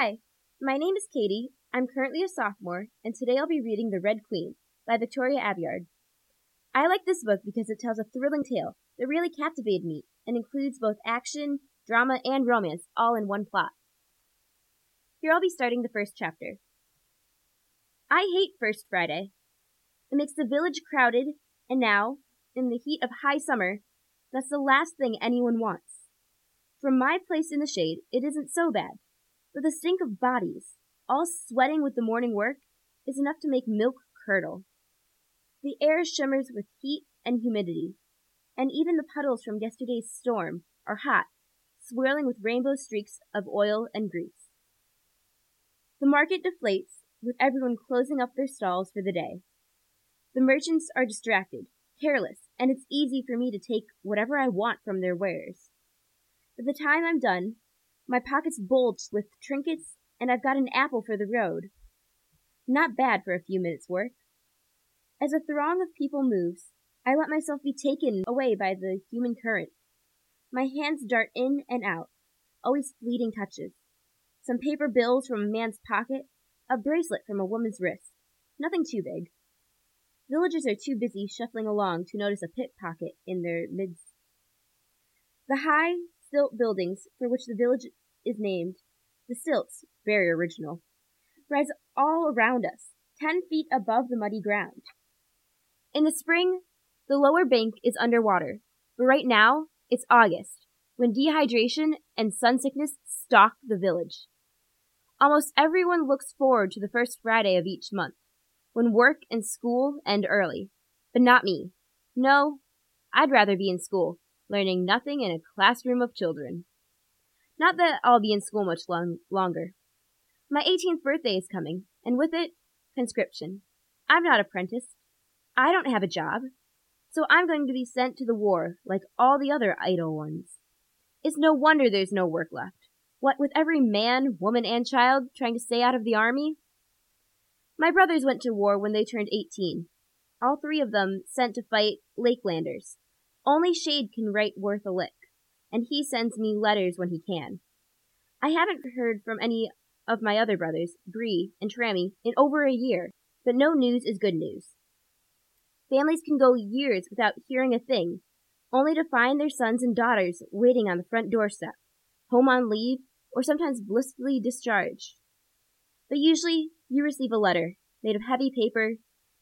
Hi, my name is Katie. I'm currently a sophomore, and today I'll be reading The Red Queen by Victoria Aveyard. I like this book because it tells a thrilling tale that really captivated me and includes both action, drama, and romance all in one plot. Here I'll be starting the first chapter. I hate First Friday. It makes the village crowded, and now, in the heat of high summer, that's the last thing anyone wants. From my place in the shade, it isn't so bad, but the stink of bodies, all sweating with the morning work, is enough to make milk curdle. The air shimmers with heat and humidity, and even the puddles from yesterday's storm are hot, swirling with rainbow streaks of oil and grease. The market deflates, with everyone closing up their stalls for the day. The merchants are distracted, careless, and it's easy for me to take whatever I want from their wares. By the time I'm done, my pockets bulge with trinkets, and I've got an apple for the road. Not bad for a few minutes' work. As a throng of people moves, I let myself be taken away by the human current. My hands dart in and out, always fleeting touches. Some paper bills from a man's pocket, a bracelet from a woman's wrist. Nothing too big. Villagers are too busy shuffling along to notice a pickpocket in their midst. The high, stilt buildings for which the village is named, the stilts, very original, rise all around us, ten feet above the muddy ground. In the spring, the lower bank is underwater, but right now, it's August, when dehydration and sun sickness stalk the village. Almost everyone looks forward to the first Friday of each month, when work and school end early. But not me. No, I'd rather be in school, learning nothing in a classroom of children. Not that I'll be in school much long- longer. My 18th birthday is coming, and with it, conscription. I'm not apprenticed. I don't have a job. So I'm going to be sent to the war like all the other idle ones. It's no wonder there's no work left. What with every man, woman, and child trying to stay out of the army? My brothers went to war when they turned 18. All three of them sent to fight Lakelanders. Only Shade can write worth a lick, and he sends me letters when he can. I haven't heard from any of my other brothers, Bree and Tramy, in over a year, but no news is good news. Families can go years without hearing a thing, only to find their sons and daughters waiting on the front doorstep, home on leave, or sometimes blissfully discharged. But usually you receive a letter made of heavy paper,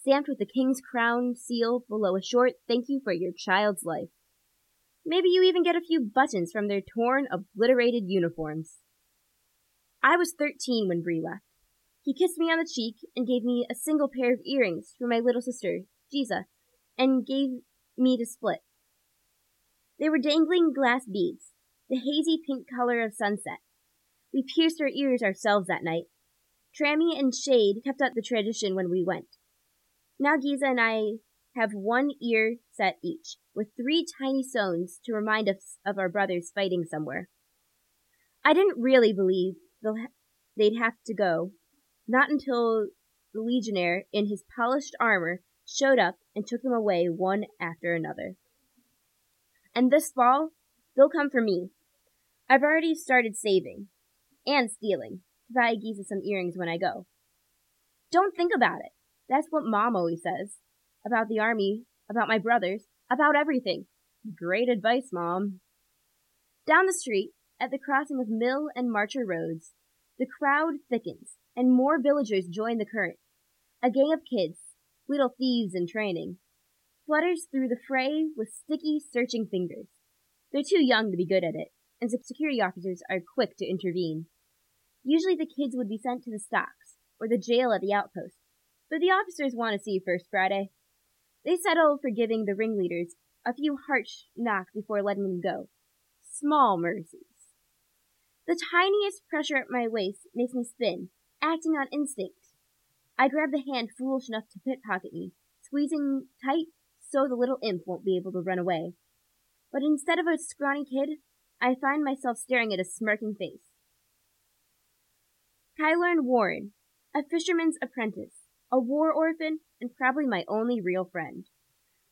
stamped with the king's crown seal below a short thank you for your child's life. Maybe you even get a few buttons from their torn, obliterated uniforms. I was 13 when Bree left. He kissed me on the cheek and gave me a single pair of earrings for my little sister, Gisa, and gave me to split. They were dangling glass beads, the hazy pink color of sunset. We pierced our ears ourselves that night. Tramy and Shade kept up the tradition when we went. Now Gisa and I have one ear set each, with three tiny stones to remind us of our brothers fighting somewhere. I didn't really believe they'd have to go, not until the legionnaire in his polished armor showed up and took them away one after another. And this fall, they'll come for me. I've already started saving and stealing to buy Gisa some earrings when I go. Don't think about it. That's what Mom always says. About the army, about my brothers, about everything. Great advice, Mom. Down the street, at the crossing of Mill and Marcher roads, the crowd thickens, and more villagers join the current. A gang of kids, little thieves in training, flutters through the fray with sticky, searching fingers. They're too young to be good at it, and security officers are quick to intervene. Usually the kids would be sent to the stocks, or the jail at the outpost, but the officers want to see First Friday. They settle for giving the ringleaders a few harsh knocks before letting them go. Small mercies. The tiniest pressure at my waist makes me spin, acting on instinct. I grab the hand foolish enough to pickpocket me, squeezing tight so the little imp won't be able to run away. But instead of a scrawny kid, I find myself staring at a smirking face. Kilorn Warren, a fisherman's apprentice, a war orphan, and probably my only real friend.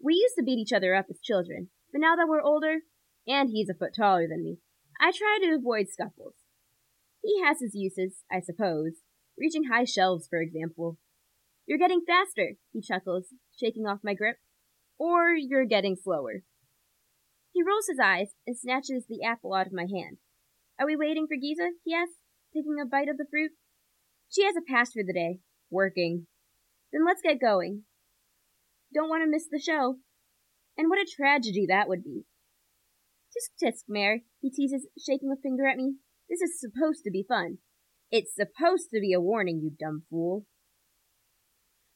We used to beat each other up as children, but now that we're older, and he's a foot taller than me, I try to avoid scuffles. He has his uses, I suppose. Reaching high shelves, for example. You're getting faster, he chuckles, shaking off my grip. Or you're getting slower. He rolls his eyes and snatches the apple out of my hand. Are we waiting for Gisa? he asks, taking a bite of the fruit. She has a pass for the day. Working. Then let's get going. Don't want to miss the show. And what a tragedy that would be. Tisk tisk, Mare, he teases, shaking a finger at me. This is supposed to be fun. It's supposed to be a warning, you dumb fool.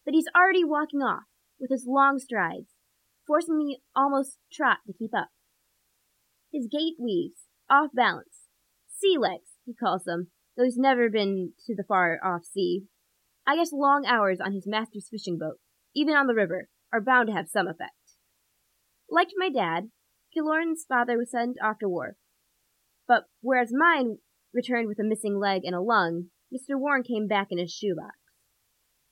But he's already walking off, with his long strides, forcing me almost trot to keep up. His gait weaves, off balance. Sea legs, he calls them, though he's never been to the far off sea. I guess long hours on his master's fishing boat, even on the river, are bound to have some effect. Like my dad, Kilorn's father was sent off to war. But whereas mine returned with a missing leg and a lung, Mr. Warren came back in his shoebox.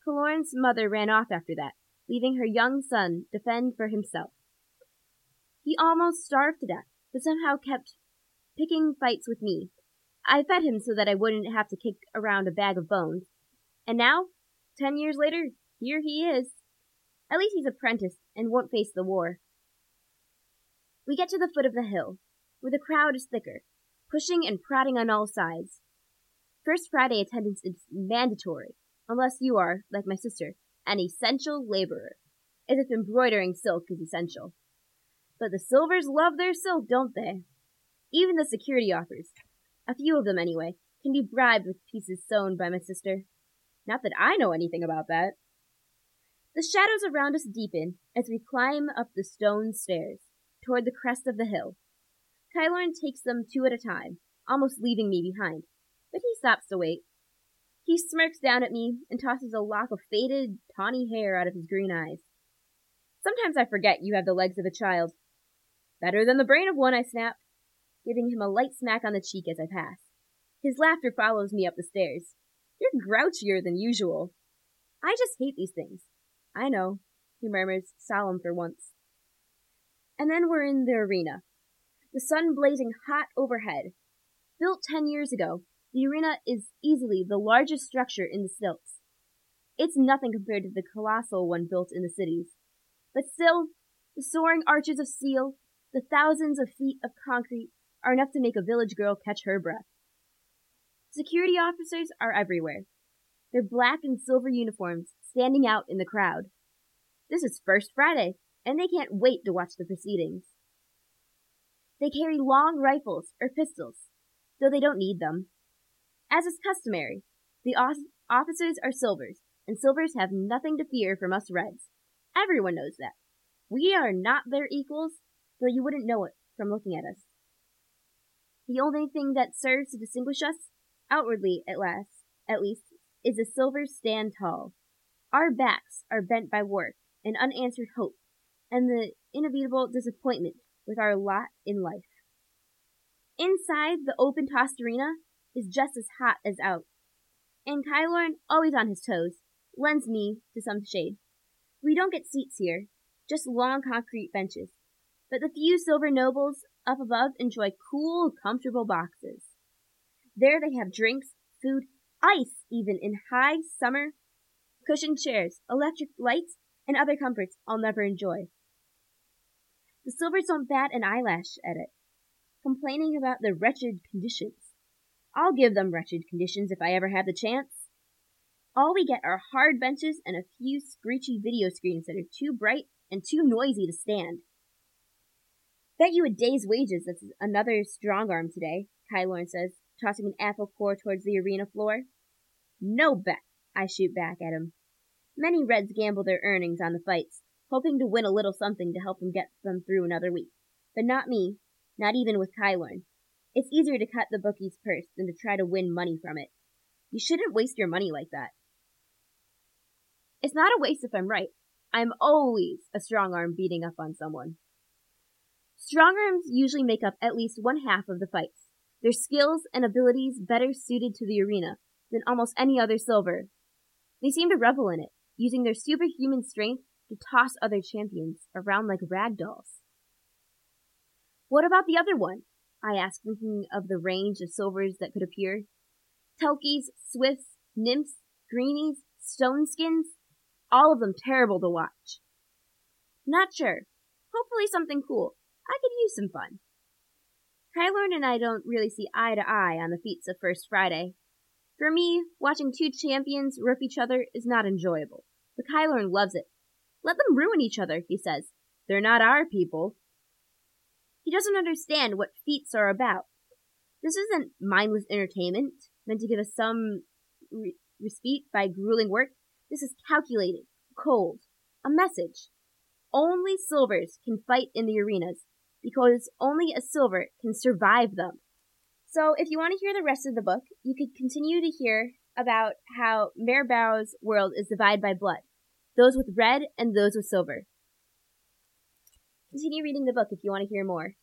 Kilorn's mother ran off after that, leaving her young son to fend for himself. He almost starved to death, but somehow kept picking fights with me. I fed him so that I wouldn't have to kick around a bag of bones. And now, ten years later, here he is. At least he's apprenticed and won't face the war. We get to the foot of the hill, where the crowd is thicker, pushing and prodding on all sides. First Friday attendance is mandatory, unless you are, like my sister, an essential laborer, as if embroidering silk is essential. But the Silvers love their silk, don't they? Even the security offers, a few of them anyway, can be bribed with pieces sewn by my sister. Not that I know anything about that. The shadows around us deepen as we climb up the stone stairs toward the crest of the hill. Kilorn takes them two at a time, almost leaving me behind, but he stops to wait. He smirks down at me and tosses a lock of faded, tawny hair out of his green eyes. Sometimes I forget you have the legs of a child. Better than the brain of one, I snap, giving him a light smack on the cheek as I pass. His laughter follows me up the stairs. You're grouchier than usual. I just hate these things. I know, he murmurs, solemn for once. And then we're in the arena. The sun blazing hot overhead. Built ten years ago, the arena is easily the largest structure in the stilts. It's nothing compared to the colossal one built in the cities. But still, the soaring arches of steel, the thousands of feet of concrete, are enough to make a village girl catch her breath. Security officers are everywhere. Their black and silver uniforms standing out in the crowd. This is First Friday, and they can't wait to watch the proceedings. They carry long rifles or pistols, though they don't need them. As is customary, the officers are silvers, and silvers have nothing to fear from us reds. Everyone knows that. We are not their equals, though you wouldn't know it from looking at us. The only thing that serves to distinguish us, outwardly at last, at least, is a silver stand tall. Our backs are bent by work and unanswered hope, and the inevitable disappointment with our lot in life. Inside the open tossed arena is just as hot as out, and Kilorn, always on his toes, lends me to some shade. We don't get seats here, just long concrete benches, but the few silver nobles up above enjoy cool, comfortable boxes. There they have drinks, food, ice even in high summer, cushioned chairs, electric lights, and other comforts I'll never enjoy. The Silvers don't bat an eyelash at it, complaining about the wretched conditions. I'll give them wretched conditions if I ever have the chance. All we get are hard benches and a few screechy video screens that are too bright and too noisy to stand. Bet you a day's wages that's another strong arm today, Kilorn says, tossing an apple core towards the arena floor. No bet, I shoot back at him. Many Reds gamble their earnings on the fights, hoping to win a little something to help them get them through another week. But not me, not even with Kilorn. It's easier to cut the bookie's purse than to try to win money from it. You shouldn't waste your money like that. It's not a waste if I'm right. I'm always a strong arm beating up on someone. Strong arms usually make up at least one half of the fights. Their skills and abilities better suited to the arena than almost any other silver. They seem to revel in it, using their superhuman strength to toss other champions around like rag dolls. What about the other one? I asked, thinking of the range of silvers that could appear. Telkies, Swifts, Nymphs, Greenies, Stoneskins, all of them terrible to watch. Not sure. Hopefully something cool. I could use some fun. Kilorn and I don't really see eye to eye on the feats of First Friday. For me, watching two champions rip each other is not enjoyable, but Kilorn loves it. Let them ruin each other, he says. They're not our people. He doesn't understand what feats are about. This isn't mindless entertainment meant to give us some re- respite by grueling work. This is calculated, cold, a message. Only silvers can fight in the arenas because only a silver can survive them. So if you want to hear the rest of the book, you could continue to hear about how Mare Barrow's world is divided by blood, those with red and those with silver. Continue reading the book if you want to hear more.